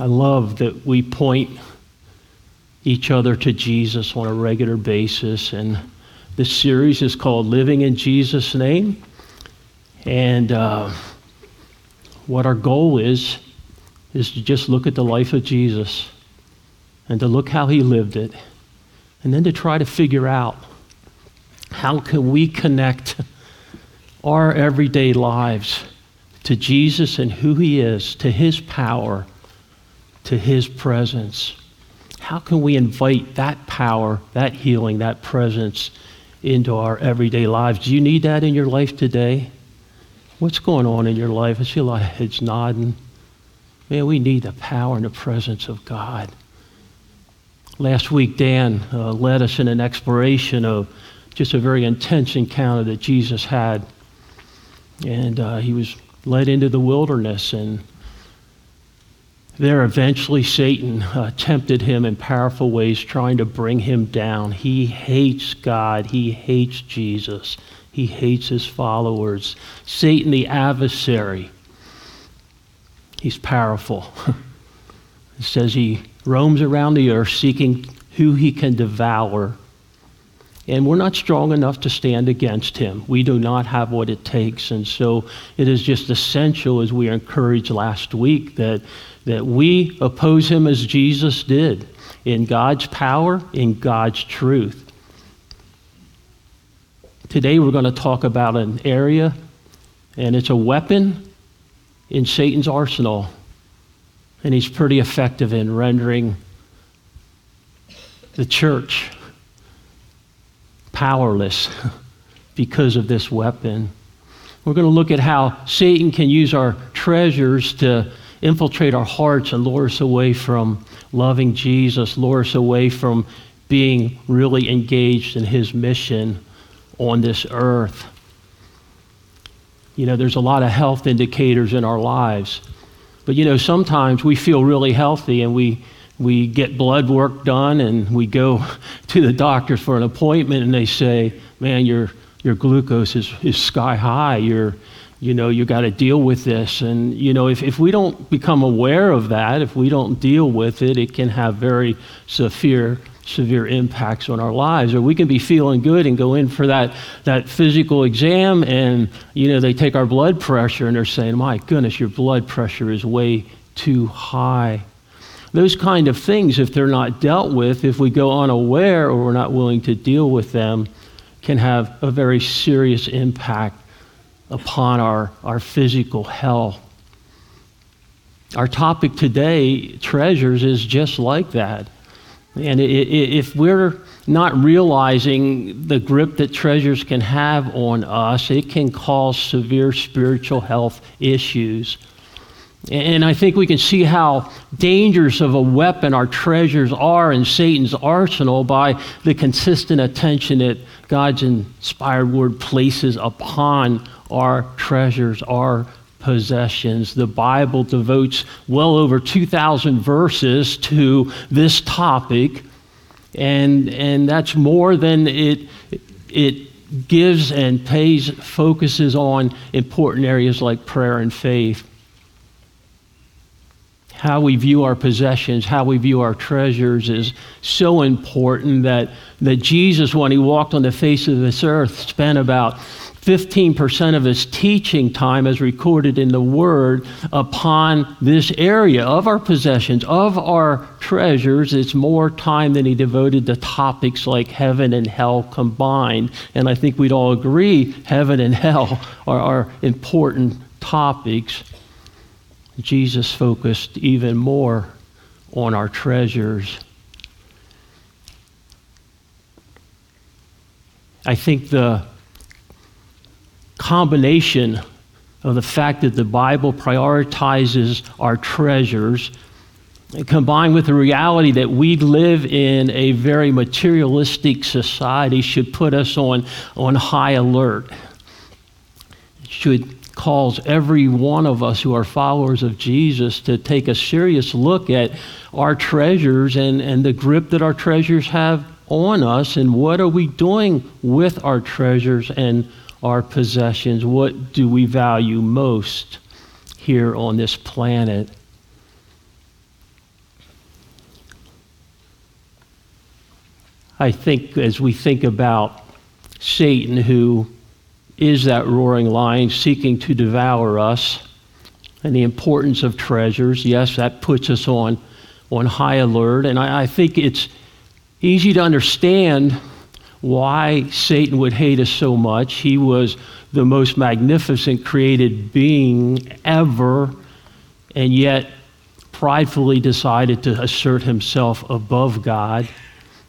I love that we point each other to Jesus on a regular basis. And this series is called Living in Jesus' Name. And uh, what our goal is, is to just look at the life of Jesus and to look how he lived it. And then to try to figure out how can we connect our everyday lives to Jesus and who he is, to his power, to his presence. How can we invite that power, that healing, that presence into our everyday lives? Do you need that in your life today? What's going on in your life? I see a lot of heads nodding. Man, we need the power and the presence of God. Last week, Dan uh, led us in an exploration of just a very intense encounter that Jesus had. And uh, he was led into the wilderness, and there eventually Satan uh, tempted him in powerful ways, trying to bring him down. He hates God, he hates Jesus, he hates his followers. Satan, the adversary, he's powerful. it says he roams around the earth seeking who he can devour. And we're not strong enough to stand against him. We do not have what it takes. And so it is just essential, as we encouraged last week, that, that we oppose him as Jesus did in God's power, in God's truth. Today we're going to talk about an area, and it's a weapon in Satan's arsenal. And he's pretty effective in rendering the church powerless because of this weapon. We're going to look at how Satan can use our treasures to infiltrate our hearts and lure us away from loving Jesus, lure us away from being really engaged in his mission on this earth. You know, there's a lot of health indicators in our lives. But you know, sometimes we feel really healthy and we we get blood work done and we go to the doctor for an appointment and they say, man, your, your glucose is, is sky high. You're, you know, you got to deal with this. And, you know, if, if we don't become aware of that, if we don't deal with it, it can have very severe, severe impacts on our lives. Or we can be feeling good and go in for that, that physical exam and, you know, they take our blood pressure and they're saying, my goodness, your blood pressure is way too high. Those kind of things, if they're not dealt with, if we go unaware or we're not willing to deal with them, can have a very serious impact upon our, our physical health. Our topic today, treasures, is just like that. And if we're not realizing the grip that treasures can have on us, it can cause severe spiritual health issues. And I think we can see how dangerous of a weapon our treasures are in Satan's arsenal by the consistent attention that God's inspired word places upon our treasures, our possessions. The Bible devotes well over 2,000 verses to this topic, and, and that's more than it, it gives and pays, focuses on important areas like prayer and faith how we view our possessions, how we view our treasures is so important that, that Jesus, when he walked on the face of this earth, spent about 15% of his teaching time, as recorded in the Word, upon this area of our possessions, of our treasures. It's more time than he devoted to topics like heaven and hell combined. And I think we'd all agree heaven and hell are, are important topics. Jesus focused even more on our treasures. I think the combination of the fact that the Bible prioritizes our treasures, combined with the reality that we live in a very materialistic society, should put us on, on high alert. Should calls every one of us who are followers of Jesus to take a serious look at our treasures and, and the grip that our treasures have on us and what are we doing with our treasures and our possessions? What do we value most here on this planet? I think as we think about Satan, who is that roaring lion seeking to devour us, and the importance of treasures, yes, that puts us on, on high alert. And I, I think it's easy to understand why Satan would hate us so much. He was the most magnificent created being ever, and yet pridefully decided to assert himself above God.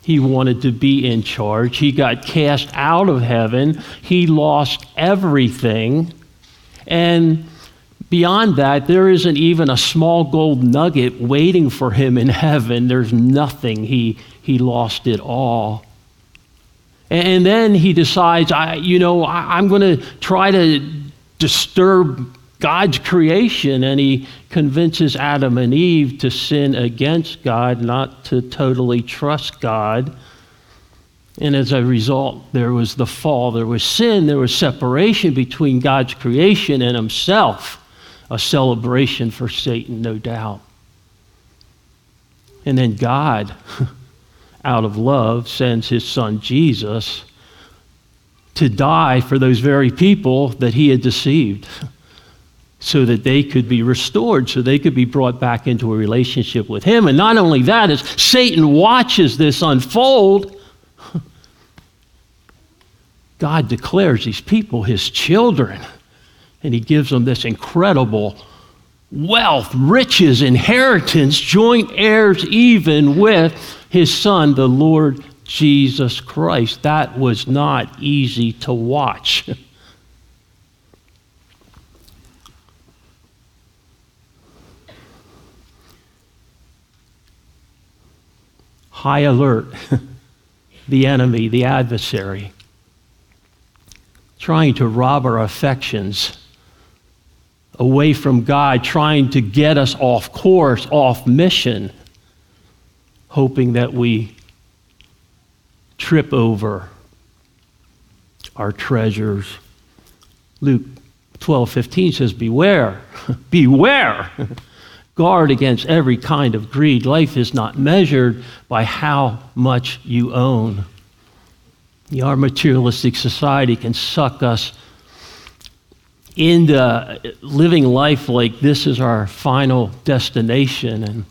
He wanted to be in charge. He got cast out of heaven. He lost everything. And beyond that, there isn't even a small gold nugget waiting for him in heaven. There's nothing. He, he lost it all. And then he decides, I, you know, I, I'm going to try to disturb God's creation, and he convinces Adam and Eve to sin against God, not to totally trust God. And as a result, there was the fall, there was sin, there was separation between God's creation and himself, a celebration for Satan, no doubt. And then God, out of love, sends his son Jesus to die for those very people that he had deceived so that they could be restored, so they could be brought back into a relationship with Him. And not only that, as Satan watches this unfold, God declares these people His children, and He gives them this incredible wealth, riches, inheritance, joint heirs even with His Son, the Lord Jesus Christ. That was not easy to watch. high alert, the enemy, the adversary, trying to rob our affections away from God, trying to get us off course, off mission, hoping that we trip over our treasures. Luke 12 15 says, Beware, beware. Guard against every kind of greed. Life is not measured by how much you own. Our materialistic society can suck us into living life like this is our final destination. And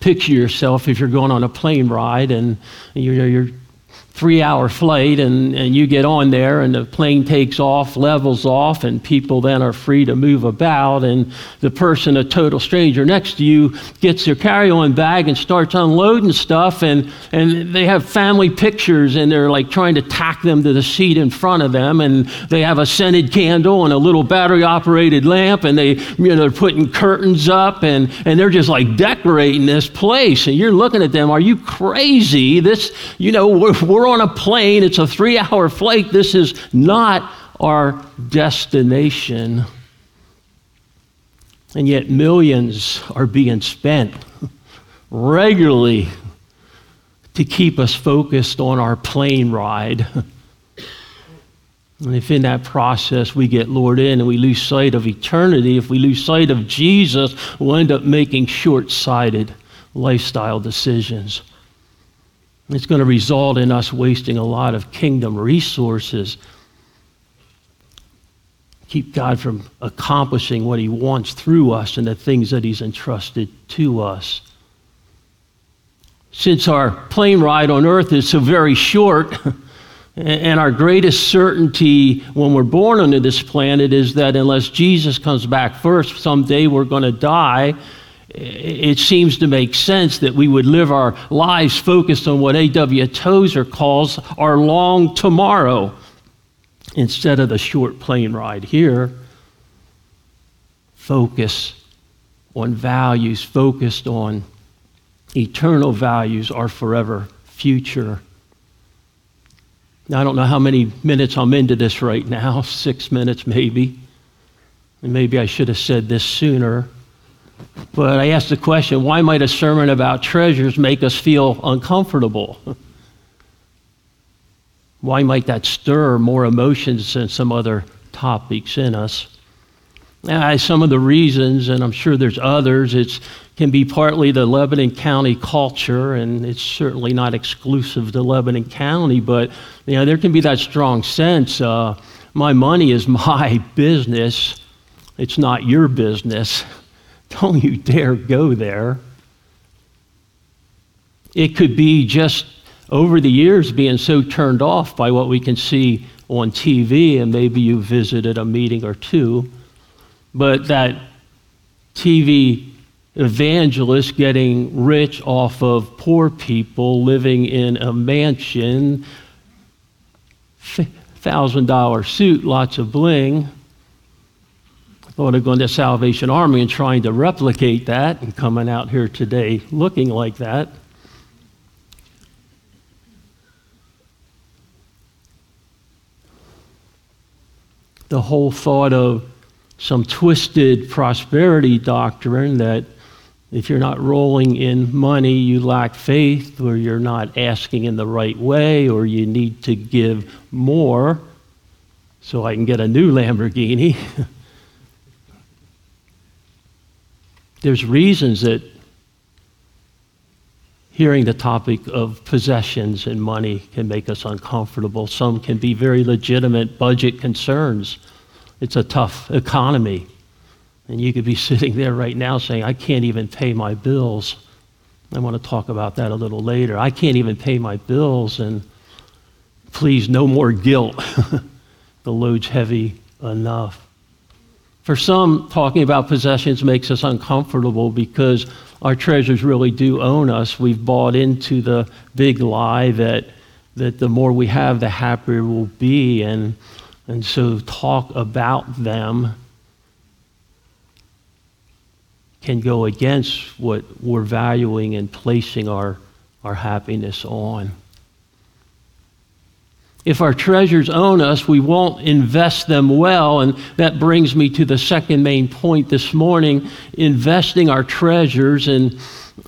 picture yourself if you're going on a plane ride and you're, you're three hour flight and, and you get on there and the plane takes off, levels off, and people then are free to move about. And the person, a total stranger next to you, gets their carry on bag and starts unloading stuff. And, and they have family pictures and they're like trying to tack them to the seat in front of them. And they have a scented candle and a little battery operated lamp. And they, you know, they're putting curtains up and, and they're just like decorating this place. And you're looking at them, are you crazy? This, you know, we're, we're on a plane, it's a three hour flight. This is not our destination. And yet, millions are being spent regularly to keep us focused on our plane ride. And if in that process we get lured in and we lose sight of eternity, if we lose sight of Jesus, we'll end up making short sighted lifestyle decisions. It's going to result in us wasting a lot of kingdom resources. Keep God from accomplishing what He wants through us and the things that He's entrusted to us. Since our plane ride on earth is so very short, and our greatest certainty when we're born onto this planet is that unless Jesus comes back first, someday we're going to die it seems to make sense that we would live our lives focused on what A.W. Tozer calls our long tomorrow instead of the short plane ride here. Focus on values, focused on eternal values, our forever future. Now, I don't know how many minutes I'm into this right now, six minutes maybe. And maybe I should have said this sooner. But I asked the question why might a sermon about treasures make us feel uncomfortable? Why might that stir more emotions than some other topics in us? Some of the reasons, and I'm sure there's others, it can be partly the Lebanon County culture, and it's certainly not exclusive to Lebanon County, but you know, there can be that strong sense uh, my money is my business, it's not your business. Don't you dare go there. It could be just over the years being so turned off by what we can see on TV, and maybe you visited a meeting or two but that TV evangelist getting rich off of poor people living in a mansion, thousand dollar suit, lots of bling. Thought of going to Salvation Army and trying to replicate that and coming out here today looking like that. The whole thought of some twisted prosperity doctrine that if you're not rolling in money, you lack faith, or you're not asking in the right way, or you need to give more so I can get a new Lamborghini. There's reasons that hearing the topic of possessions and money can make us uncomfortable. Some can be very legitimate budget concerns it's a tough economy. And you could be sitting there right now saying, I can't even pay my bills. I want to talk about that a little later. I can't even pay my bills, and please, no more guilt. the load's heavy enough. For some, talking about possessions makes us uncomfortable because our treasures really do own us. We've bought into the big lie that, that the more we have, the happier we'll be. And and so, talk about them can go against what we're valuing and placing our, our happiness on. If our treasures own us, we won't invest them well. And that brings me to the second main point this morning investing our treasures. And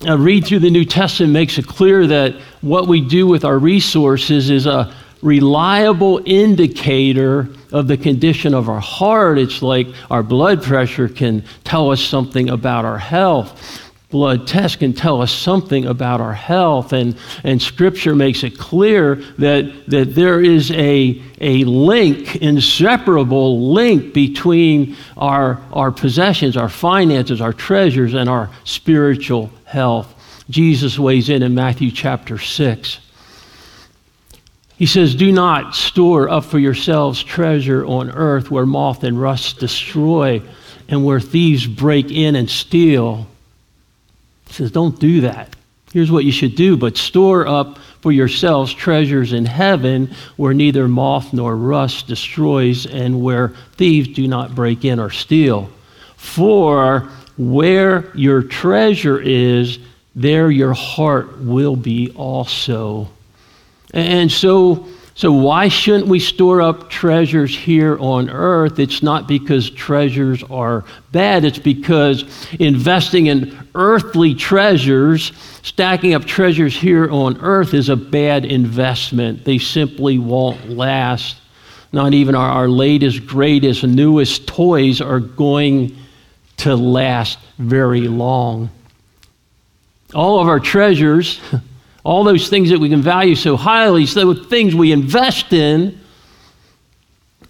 a read through the New Testament makes it clear that what we do with our resources is a reliable indicator of the condition of our heart. It's like our blood pressure can tell us something about our health. Blood tests can tell us something about our health, and, and Scripture makes it clear that, that there is a, a link, inseparable link between our, our possessions, our finances, our treasures, and our spiritual health. Jesus weighs in in Matthew chapter 6. He says, Do not store up for yourselves treasure on earth where moth and rust destroy and where thieves break in and steal. He says, Don't do that. Here's what you should do, but store up for yourselves treasures in heaven where neither moth nor rust destroys and where thieves do not break in or steal. For where your treasure is, there your heart will be also. And so, so why shouldn't we store up treasures here on earth? It's not because treasures are bad, it's because investing in earthly treasures, stacking up treasures here on earth, is a bad investment. They simply won't last. Not even our, our latest, greatest, newest toys are going to last very long. All of our treasures, all those things that we can value so highly, so the things we invest in,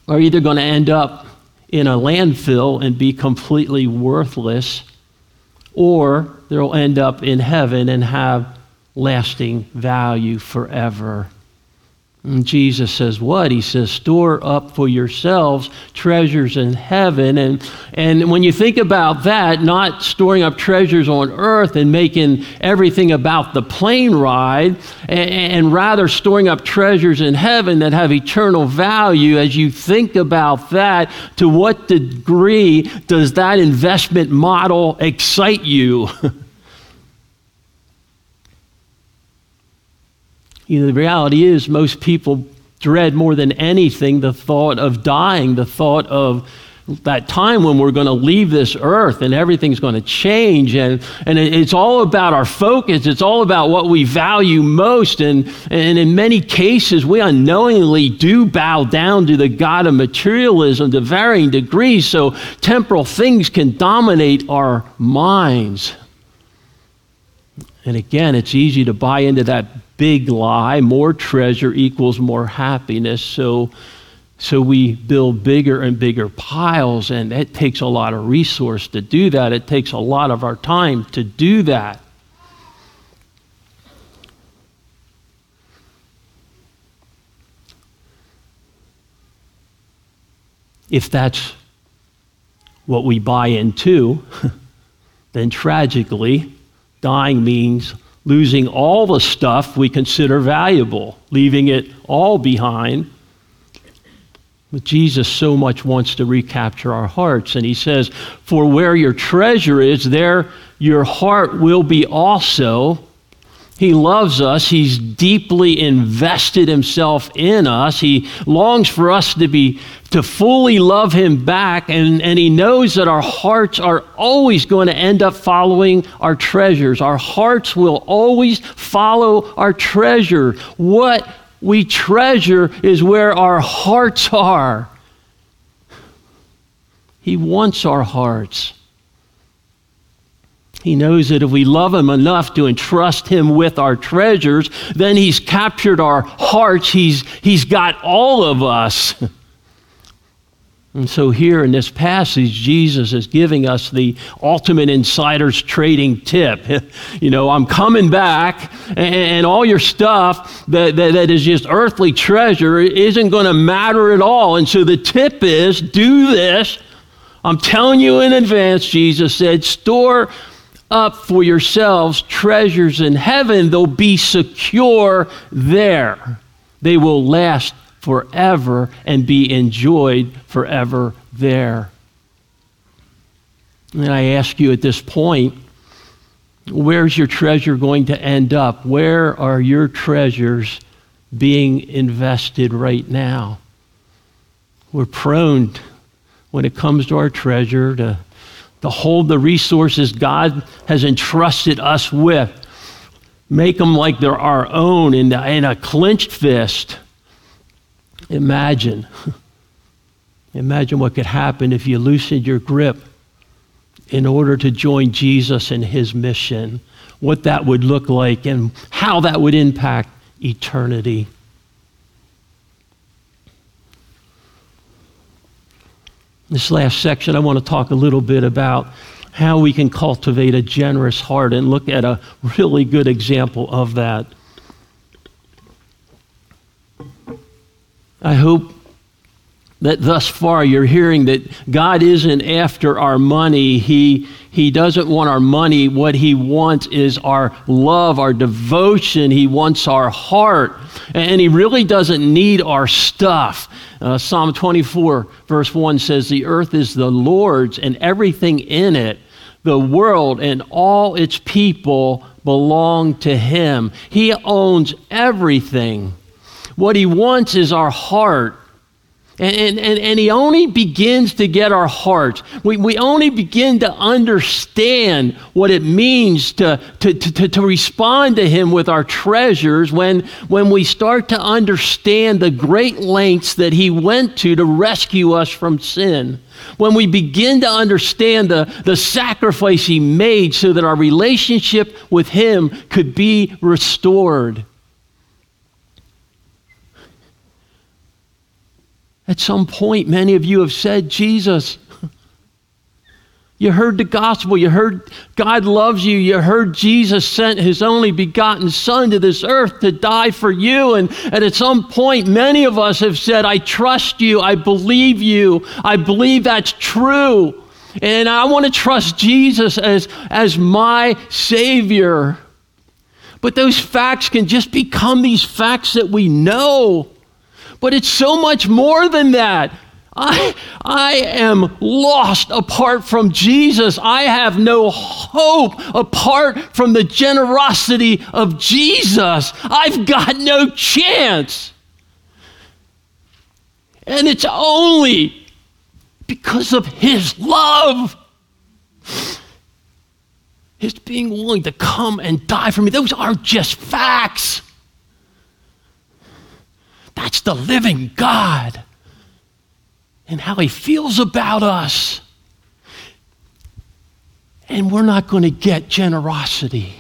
are either going to end up in a landfill and be completely worthless, or they'll end up in heaven and have lasting value forever. And Jesus says, What? He says, Store up for yourselves treasures in heaven. And, and when you think about that, not storing up treasures on earth and making everything about the plane ride, and, and rather storing up treasures in heaven that have eternal value, as you think about that, to what degree does that investment model excite you? You know, the reality is, most people dread more than anything the thought of dying, the thought of that time when we're going to leave this earth and everything's going to change. And, and it's all about our focus. It's all about what we value most. And, and in many cases we unknowingly do bow down to the god of materialism to varying degrees so temporal things can dominate our minds. And again it's easy to buy into that big lie more treasure equals more happiness so so we build bigger and bigger piles, and it takes a lot of resource to do that. It takes a lot of our time to do that. If that's what we buy into, then tragically, dying means losing all the stuff we consider valuable, leaving it all behind but Jesus so much wants to recapture our hearts. And he says, For where your treasure is, there your heart will be also. He loves us. He's deeply invested himself in us. He longs for us to be to fully love him back and, and he knows that our hearts are always going to end up following our treasures. Our hearts will always follow our treasure. What we treasure is where our hearts are. He wants our hearts. He knows that if we love Him enough to entrust Him with our treasures, then He's captured our hearts. He's, he's got all of us. And so, here in this passage, Jesus is giving us the ultimate insider's trading tip. You know, I'm coming back, and all your stuff that, that, that is just earthly treasure isn't going to matter at all. And so, the tip is do this. I'm telling you in advance, Jesus said, store up for yourselves treasures in heaven. They'll be secure there, they will last forever and be enjoyed forever there. And I ask you at this point, where's your treasure going to end up? Where are your treasures being invested right now? We're prone, when it comes to our treasure, to, to hold the resources God has entrusted us with, make them like they're our own in, in a clenched fist Imagine. Imagine what could happen if you loosened your grip in order to join Jesus in his mission, what that would look like, and how that would impact eternity. This last section, I want to talk a little bit about how we can cultivate a generous heart and look at a really good example of that. I hope that thus far you're hearing that God isn't after our money. He, he doesn't want our money. What He wants is our love, our devotion. He wants our heart. And He really doesn't need our stuff. Uh, Psalm 24, verse 1 says, The earth is the Lord's and everything in it, the world and all its people belong to Him. He owns everything. What he wants is our heart. And, and, and he only begins to get our hearts. We, we only begin to understand what it means to, to, to, to respond to him with our treasures when, when we start to understand the great lengths that he went to to rescue us from sin. When we begin to understand the, the sacrifice he made so that our relationship with him could be restored. At some point, many of you have said, Jesus, you heard the gospel. You heard God loves you. You heard Jesus sent his only begotten Son to this earth to die for you. And, and at some point, many of us have said, I trust you. I believe you. I believe that's true. And I want to trust Jesus as, as my Savior. But those facts can just become these facts that we know. But it's so much more than that. I, I am lost apart from Jesus. I have no hope apart from the generosity of Jesus. I've got no chance. And it's only because of his love. His being willing to come and die for me. Those aren't just facts. That's the living God and how he feels about us. And we're not going to get generosity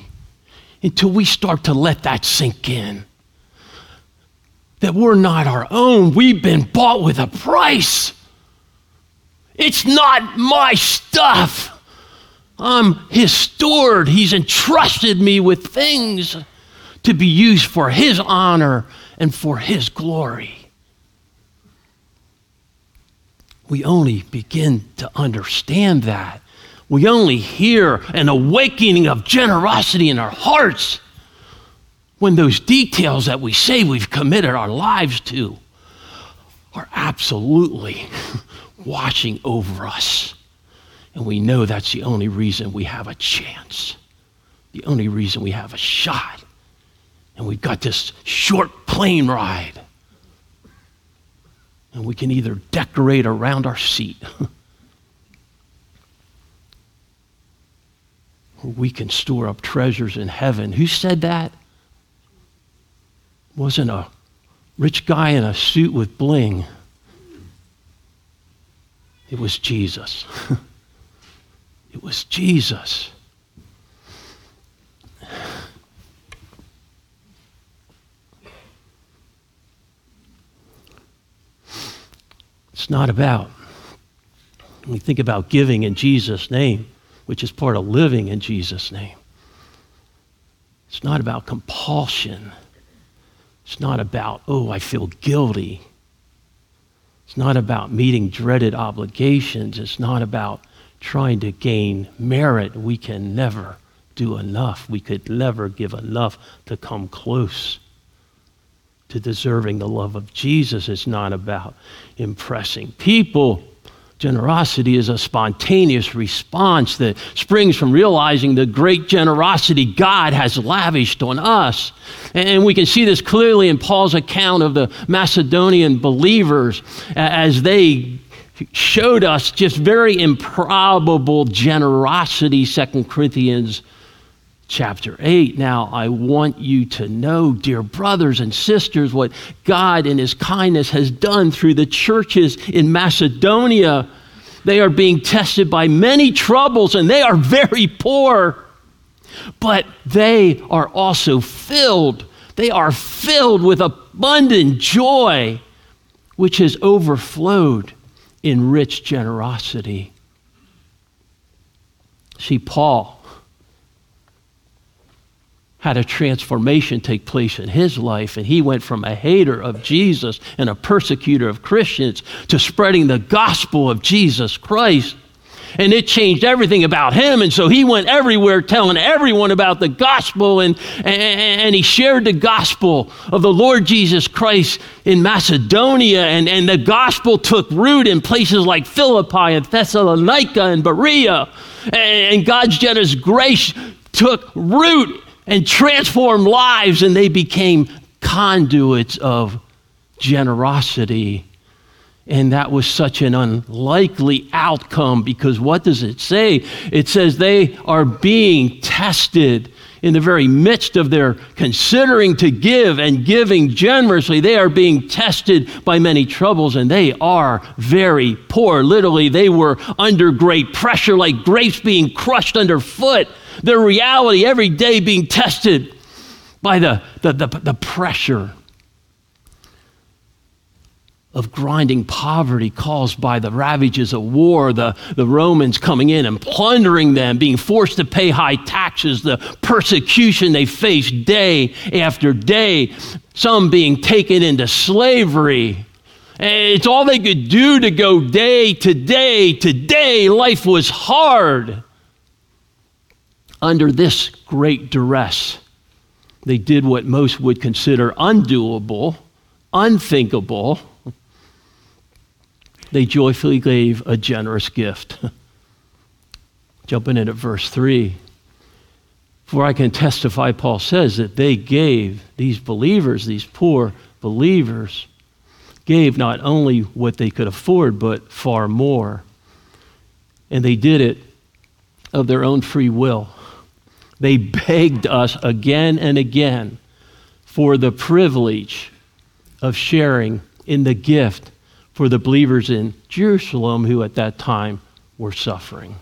until we start to let that sink in. That we're not our own, we've been bought with a price. It's not my stuff. I'm his steward. He's entrusted me with things to be used for his honor and for his glory. We only begin to understand that. We only hear an awakening of generosity in our hearts when those details that we say we've committed our lives to are absolutely watching over us. And we know that's the only reason we have a chance, the only reason we have a shot. And we've got this short plane ride. And we can either decorate around our seat or we can store up treasures in heaven. Who said that? Wasn't a rich guy in a suit with bling. It was Jesus. it was Jesus. It's not about, we think about giving in Jesus' name, which is part of living in Jesus' name, it's not about compulsion. It's not about, oh, I feel guilty. It's not about meeting dreaded obligations. It's not about trying to gain merit. We can never do enough. We could never give enough to come close to deserving the love of Jesus. It's not about impressing people. Generosity is a spontaneous response that springs from realizing the great generosity God has lavished on us. And we can see this clearly in Paul's account of the Macedonian believers as they showed us just very improbable generosity, 2 Corinthians chapter 8. Now, I want you to know, dear brothers and sisters, what God in His kindness has done through the churches in Macedonia. They are being tested by many troubles and they are very poor, but they are also filled. They are filled with abundant joy, which has overflowed in rich generosity. See, Paul had a transformation take place in his life, and he went from a hater of Jesus and a persecutor of Christians to spreading the gospel of Jesus Christ. And it changed everything about him. And so he went everywhere telling everyone about the gospel. And, and, and, he shared the gospel of the Lord Jesus Christ in Macedonia. And, and the gospel took root in places like Philippi and Thessalonica and Berea. And, and God's generous grace took root and transformed lives, and they became conduits of generosity. And that was such an unlikely outcome because what does it say? It says they are being tested in the very midst of their considering to give and giving generously. They are being tested by many troubles and they are very poor. Literally, they were under great pressure, like grapes being crushed underfoot their reality every day being tested by the, the, the, the pressure of grinding poverty caused by the ravages of war, the, the Romans coming in and plundering them, being forced to pay high taxes, the persecution they faced day after day, some being taken into slavery. It's all they could do to go day to day to day. Life was hard under this great duress, they did what most would consider undoable, unthinkable. They joyfully gave a generous gift. Jumping in at verse 3. For I can testify, Paul says, that they gave these believers, these poor believers, gave not only what they could afford, but far more. And they did it of their own free will. They begged us again and again for the privilege of sharing in the gift for the believers in Jerusalem who at that time were suffering.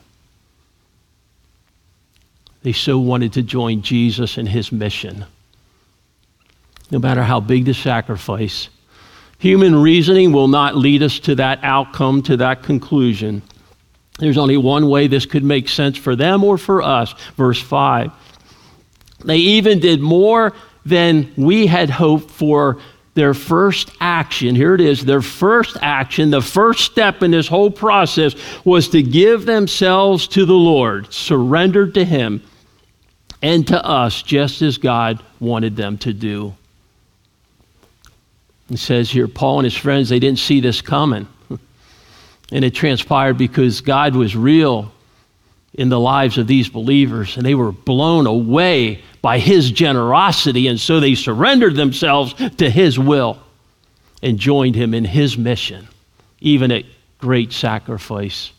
They so wanted to join Jesus in his mission. No matter how big the sacrifice, human reasoning will not lead us to that outcome, to that conclusion. There's only one way this could make sense for them or for us. Verse 5. They even did more than we had hoped for their first action. Here it is their first action, the first step in this whole process was to give themselves to the Lord, surrendered to Him and to us, just as God wanted them to do. It says here, Paul and his friends, they didn't see this coming. And it transpired because God was real in the lives of these believers, and they were blown away by his generosity, and so they surrendered themselves to his will and joined him in his mission, even at great sacrifice.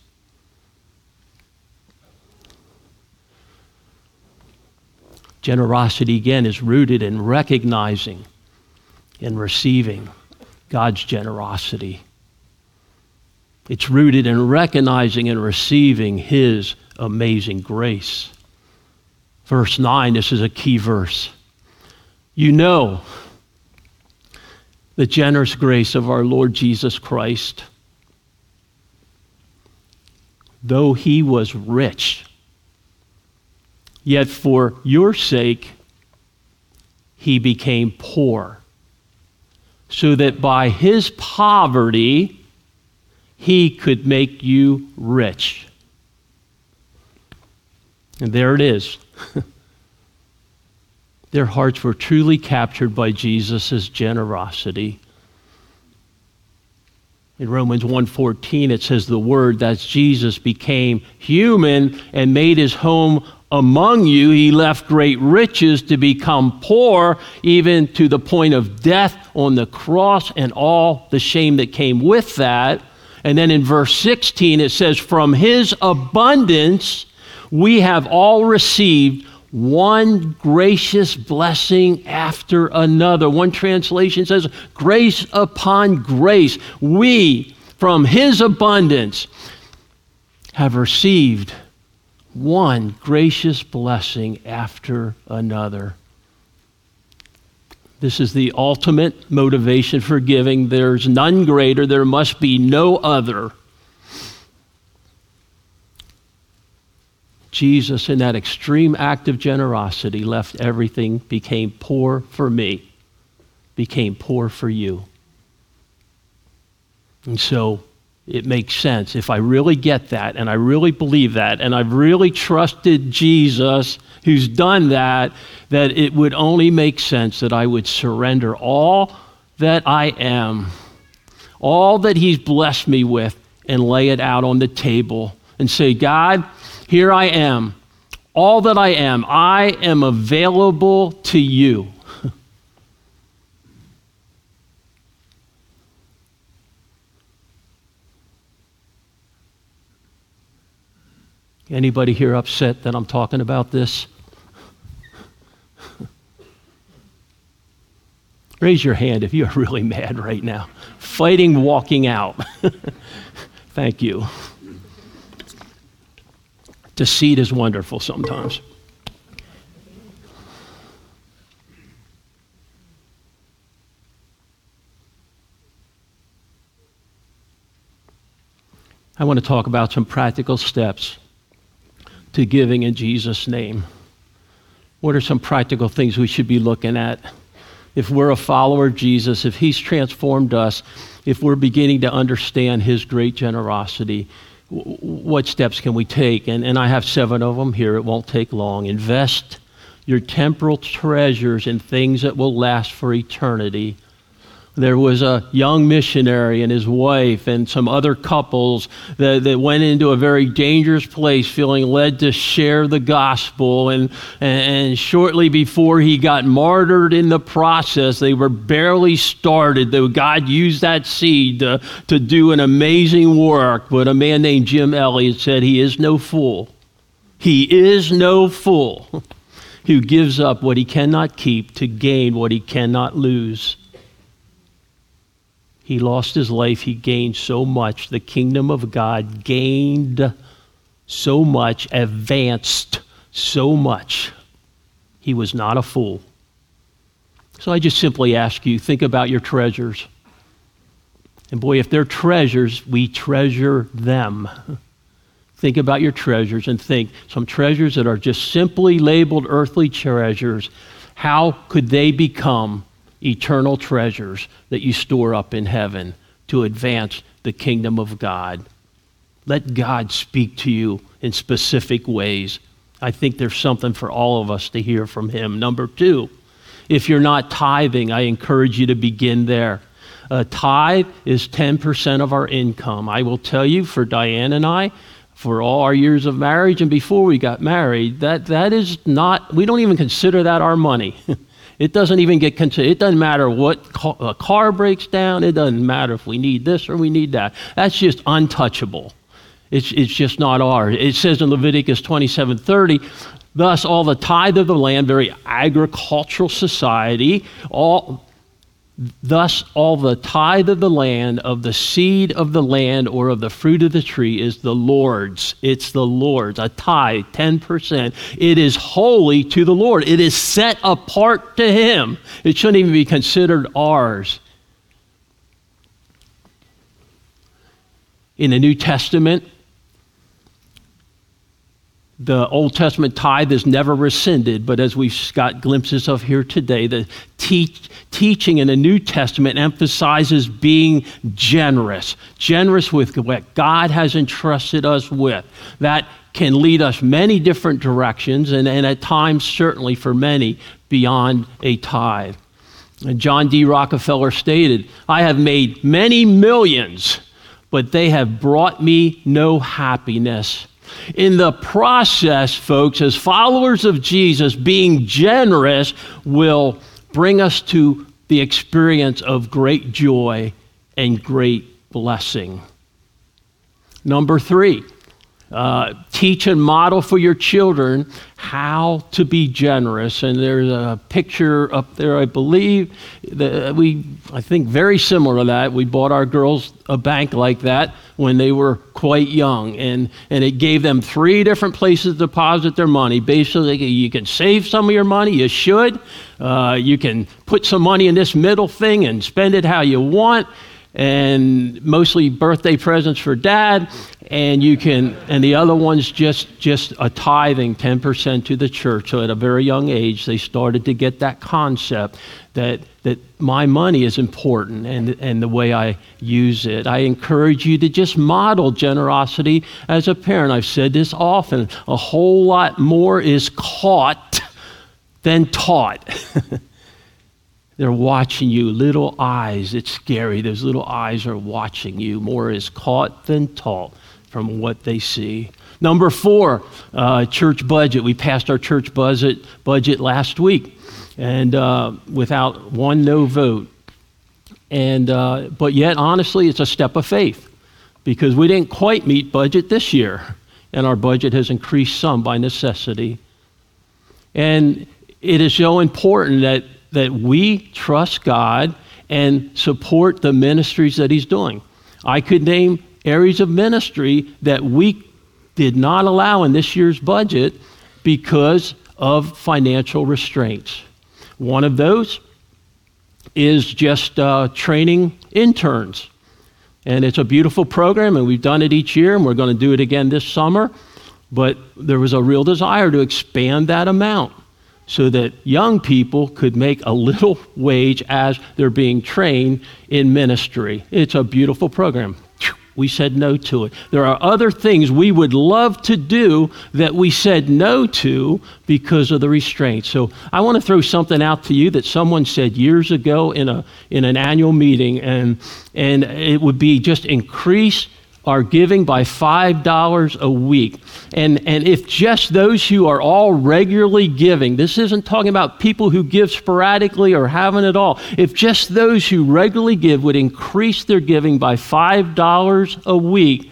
Generosity, again, is rooted in recognizing and receiving God's generosity. It's rooted in recognizing and receiving His amazing grace. Verse 9, this is a key verse. You know the generous grace of our Lord Jesus Christ. Though he was rich, yet for your sake he became poor, so that by his poverty he could make you rich. And there it is. Their hearts were truly captured by Jesus' generosity. In Romans 1:14 it says the word that Jesus became human and made his home among you he left great riches to become poor even to the point of death on the cross and all the shame that came with that and then in verse 16, it says, From his abundance we have all received one gracious blessing after another. One translation says, Grace upon grace. We, from his abundance, have received one gracious blessing after another. This is the ultimate motivation for giving. There's none greater, there must be no other. Jesus, in that extreme act of generosity, left everything, became poor for me, became poor for you. And so it makes sense. If I really get that and I really believe that and I've really trusted Jesus who's done that, that it would only make sense that I would surrender all that I am, all that He's blessed me with, and lay it out on the table and say, God, here I am. All that I am, I am available to you. Anybody here upset that I'm talking about this? Raise your hand if you're really mad right now. Fighting walking out. Thank you. Deceit is wonderful sometimes. I want to talk about some practical steps to giving in Jesus' name. What are some practical things we should be looking at? If we're a follower of Jesus, if He's transformed us, if we're beginning to understand His great generosity, what steps can we take? And, and I have seven of them here. It won't take long. Invest your temporal treasures in things that will last for eternity. There was a young missionary and his wife and some other couples that, that went into a very dangerous place feeling led to share the gospel. And, and shortly before he got martyred in the process, they were barely started, though God used that seed to, to do an amazing work. But a man named Jim Elliot said, He is no fool. He is no fool who gives up what he cannot keep to gain what he cannot lose. He lost his life, he gained so much. The kingdom of God gained so much, advanced so much. He was not a fool. So I just simply ask you think about your treasures. And boy, if they're treasures, we treasure them. think about your treasures and think some treasures that are just simply labeled earthly treasures, how could they become eternal treasures that you store up in heaven to advance the kingdom of God. Let God speak to you in specific ways. I think there's something for all of us to hear from Him. Number two, if you're not tithing, I encourage you to begin there. A tithe is 10% of our income. I will tell you, for Diane and I, for all our years of marriage and before we got married, that, that is not, we don't even consider that our money. It doesn't even get considered. It doesn't matter what a car breaks down. It doesn't matter if we need this or we need that. That's just untouchable. It's, it's just not ours. It says in Leviticus 27 30, thus all the tithe of the land, very agricultural society, all Thus, all the tithe of the land, of the seed of the land, or of the fruit of the tree is the Lord's. It's the Lord's. A tithe, 10%. It is holy to the Lord. It is set apart to Him. It shouldn't even be considered ours. In the New Testament, the Old Testament tithe is never rescinded, but as we've got glimpses of here today, the teach, teaching in the New Testament emphasizes being generous, generous with what God has entrusted us with. That can lead us many different directions, and, and at times, certainly for many, beyond a tithe. And John D. Rockefeller stated, I have made many millions, but they have brought me no happiness. In the process, folks, as followers of Jesus, being generous will bring us to the experience of great joy and great blessing. Number three, uh, teach and model for your children how to be generous. And there's a picture up there, I believe, that we, I think, very similar to that. We bought our girls a bank like that when they were quite young, and, and it gave them three different places to deposit their money. Basically, you can save some of your money, you should. Uh, you can put some money in this middle thing and spend it how you want and mostly birthday presents for dad and you can and the other one's just just a tithing 10% to the church. So at a very young age they started to get that concept that that my money is important and and the way I use it. I encourage you to just model generosity as a parent. I've said this often. A whole lot more is caught than taught They're watching you, little eyes. It's scary. Those little eyes are watching you. More is caught than taught from what they see. Number four, uh, church budget. We passed our church budget, budget last week, and uh, without one no vote. And uh, but yet, honestly, it's a step of faith because we didn't quite meet budget this year, and our budget has increased some by necessity. And it is so important that that we trust God and support the ministries that He's doing. I could name areas of ministry that we did not allow in this year's budget because of financial restraints. One of those is just uh, training interns. And it's a beautiful program, and we've done it each year, and we're going to do it again this summer. But there was a real desire to expand that amount so that young people could make a little wage as they're being trained in ministry. It's a beautiful program. we said no to it. There are other things we would love to do that we said no to because of the restraints. So I want to throw something out to you that someone said years ago in, a, in an annual meeting, and, and it would be just increase are giving by $5 a week. And, and if just those who are all regularly giving, this isn't talking about people who give sporadically or haven't at all, if just those who regularly give would increase their giving by $5 a week,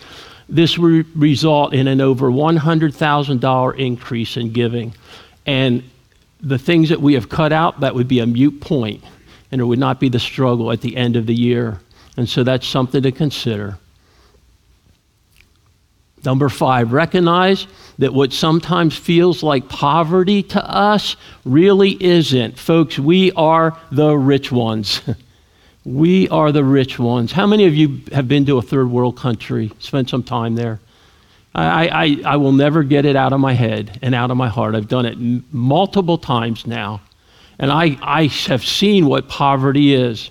this would result in an over $100,000 increase in giving. And the things that we have cut out, that would be a mute point, and it would not be the struggle at the end of the year. And so that's something to consider. Number five, recognize that what sometimes feels like poverty to us really isn't. Folks, we are the rich ones. we are the rich ones. How many of you have been to a third world country, spent some time there? I, I, I will never get it out of my head and out of my heart. I've done it m- multiple times now. And I, I have seen what poverty is.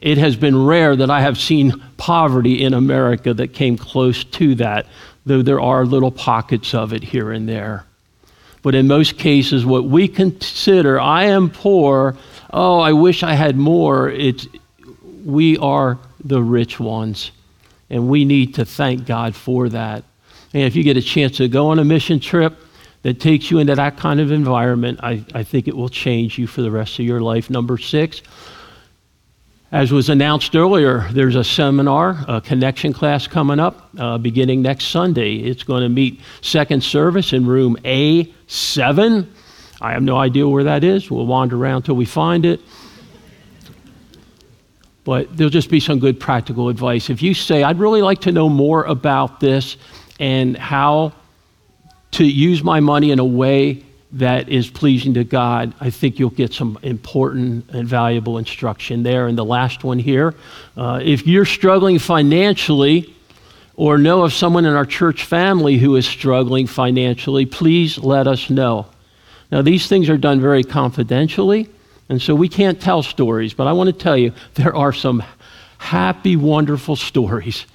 It has been rare that I have seen poverty in America that came close to that though there are little pockets of it here and there. But in most cases, what we consider, I am poor, oh, I wish I had more, it's, we are the rich ones. And we need to thank God for that. And if you get a chance to go on a mission trip that takes you into that kind of environment, I, I think it will change you for the rest of your life. Number six, as was announced earlier, there's a seminar, a connection class coming up uh, beginning next Sunday. It's going to meet second service in room A7. I have no idea where that is. We'll wander around till we find it. But there'll just be some good practical advice. If you say, I'd really like to know more about this and how to use my money in a way that is pleasing to God, I think you'll get some important and valuable instruction there. And the last one here uh, if you're struggling financially, or know of someone in our church family who is struggling financially, please let us know. Now, these things are done very confidentially, and so we can't tell stories, but I want to tell you there are some happy, wonderful stories.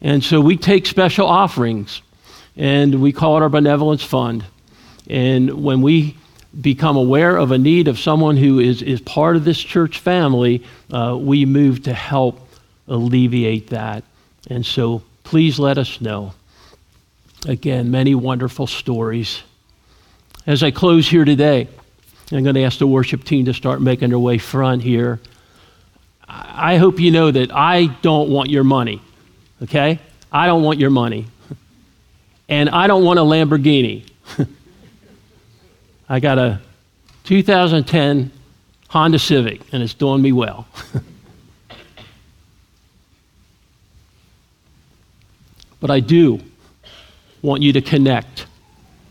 And so we take special offerings, and we call it our benevolence fund. And when we become aware of a need of someone who is, is part of this church family, uh, we move to help alleviate that. And so please let us know. Again, many wonderful stories. As I close here today, I'm going to ask the worship team to start making their way front here. I hope you know that I don't want your money, okay? I don't want your money. And I don't want a Lamborghini. I got a 2010 Honda Civic, and it's doing me well. but I do want you to connect.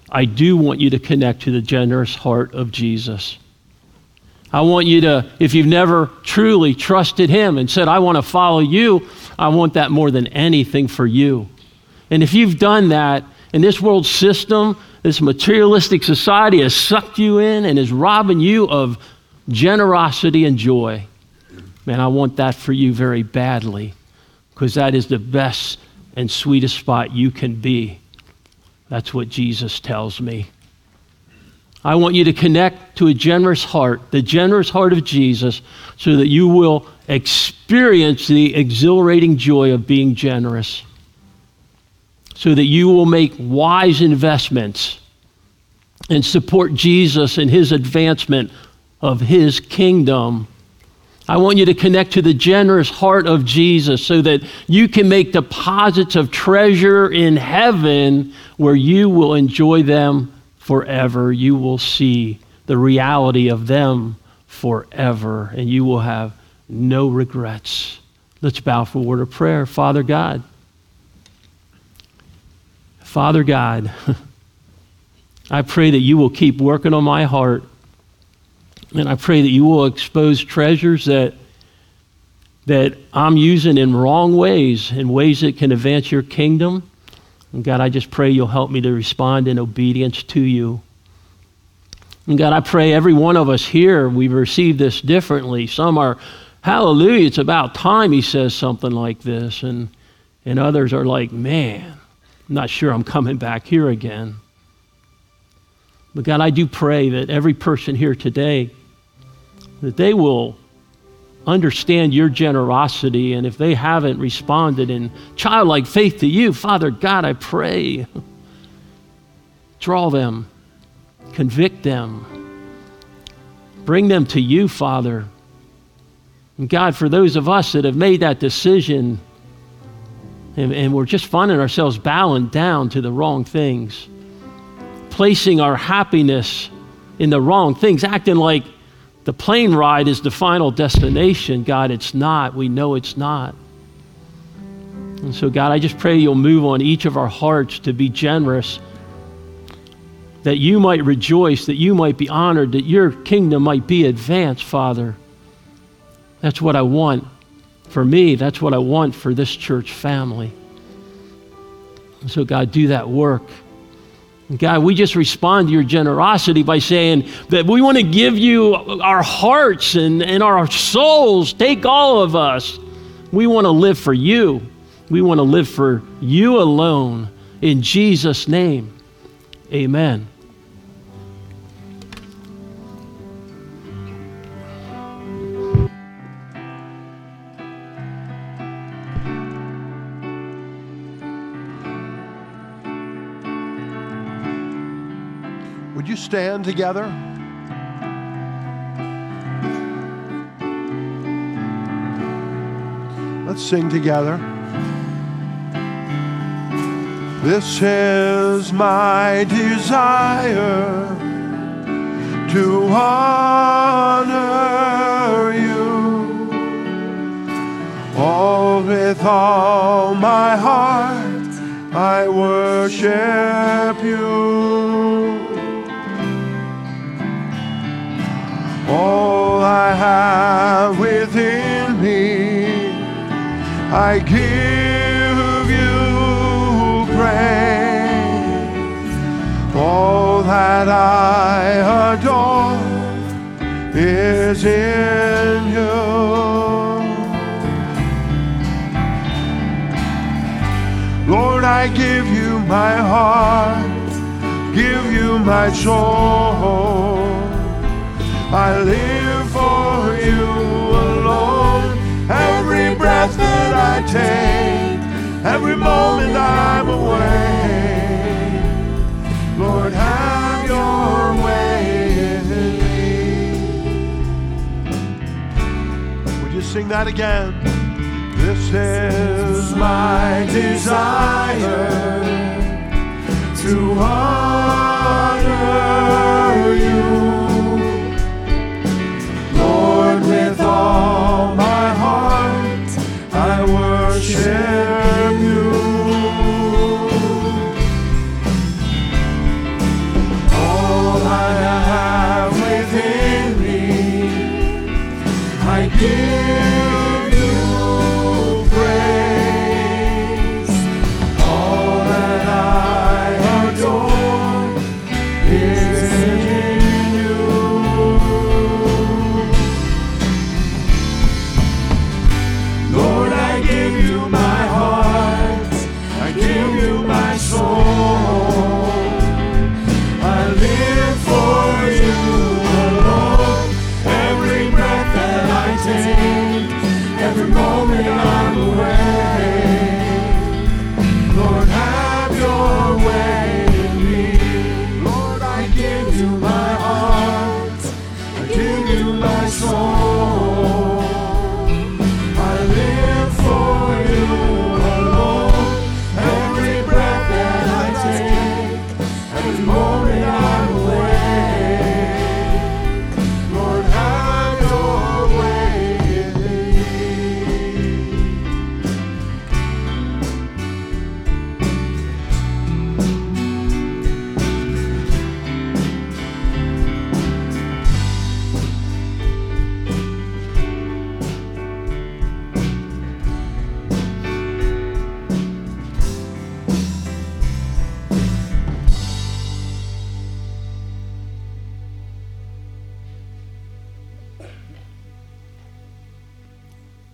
I do want you to connect to the generous heart of Jesus. I want you to, if you've never truly trusted Him and said, I want to follow you, I want that more than anything for you. And if you've done that, in this world system, this materialistic society has sucked you in and is robbing you of generosity and joy. Man, I want that for you very badly because that is the best and sweetest spot you can be. That's what Jesus tells me. I want you to connect to a generous heart, the generous heart of Jesus, so that you will experience the exhilarating joy of being generous so that you will make wise investments and support Jesus in his advancement of his kingdom. I want you to connect to the generous heart of Jesus so that you can make deposits of treasure in heaven where you will enjoy them forever. You will see the reality of them forever and you will have no regrets. Let's bow for a word of prayer. Father God, Father God, I pray that you will keep working on my heart. And I pray that you will expose treasures that, that I'm using in wrong ways, in ways that can advance your kingdom. And God, I just pray you'll help me to respond in obedience to you. And God, I pray every one of us here, we've received this differently. Some are, hallelujah, it's about time he says something like this. And And others are like, man, I'm not sure I'm coming back here again. But God, I do pray that every person here today, that they will understand your generosity. And if they haven't responded in childlike faith to you, Father God, I pray, draw them, convict them, bring them to you, Father. And God, for those of us that have made that decision and, and we're just finding ourselves bowing down to the wrong things, placing our happiness in the wrong things, acting like the plane ride is the final destination. God, it's not. We know it's not. And so, God, I just pray you'll move on each of our hearts to be generous, that you might rejoice, that you might be honored, that your kingdom might be advanced, Father. That's what I want for me. That's what I want for this church family. So, God, do that work. God, we just respond to your generosity by saying that we want to give you our hearts and, and our souls. Take all of us. We want to live for you. We want to live for you alone. In Jesus' name, amen. Stand together? Let's sing together. This is my desire to honor you. All with all my heart, I worship you. All I have within me, I give you praise. All that I adore is in you. Lord, I give you my heart, give you my soul. I live for you alone. Every breath that I take, every moment I'm away. Lord, have your way in me. Would you sing that again? This is my desire to honor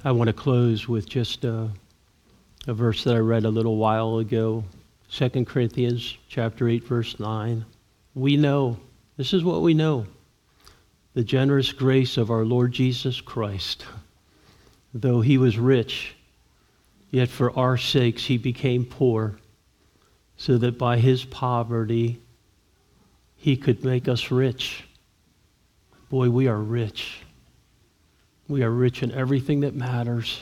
I want to close with just a, a verse that I read a little while ago, 2 Corinthians chapter 8 verse 9. We know, this is what we know. The generous grace of our Lord Jesus Christ. Though he was rich, yet for our sakes he became poor, so that by his poverty he could make us rich. Boy, we are rich. We are rich in everything that matters.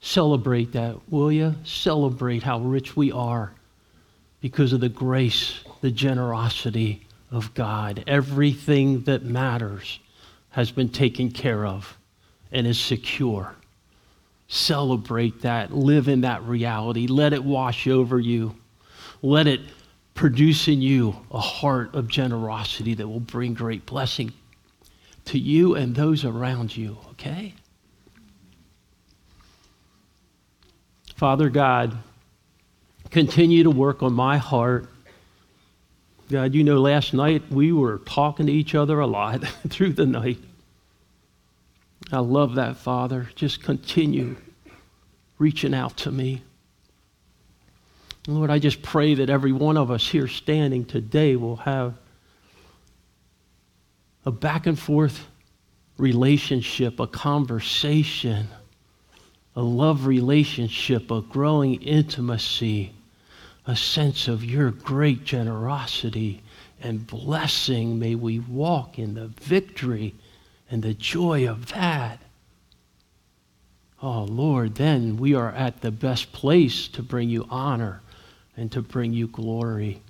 Celebrate that, will you? Celebrate how rich we are because of the grace, the generosity of God. Everything that matters has been taken care of and is secure. Celebrate that. Live in that reality. Let it wash over you. Let it produce in you a heart of generosity that will bring great blessing to you and those around you, okay? Father God, continue to work on my heart. God, you know, last night we were talking to each other a lot through the night. I love that, Father. Just continue reaching out to me. Lord, I just pray that every one of us here standing today will have a back and forth relationship, a conversation, a love relationship, a growing intimacy, a sense of your great generosity and blessing. May we walk in the victory and the joy of that. Oh, Lord, then we are at the best place to bring you honor and to bring you glory.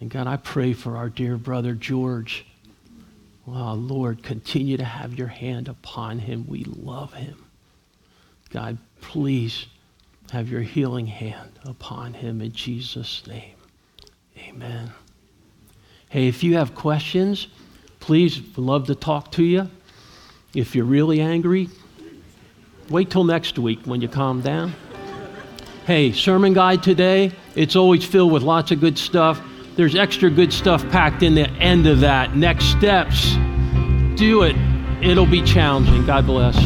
And God, I pray for our dear brother George. Lord, continue to have your hand upon him. We love him. God, please have your healing hand upon him in Jesus' name. Amen. Hey, if you have questions, please, love to talk to you. If you're really angry, wait till next week when you calm down. Hey, sermon guide today, it's always filled with lots of good stuff. There's extra good stuff packed in the end of that. Next steps, do it. It'll be challenging. God bless.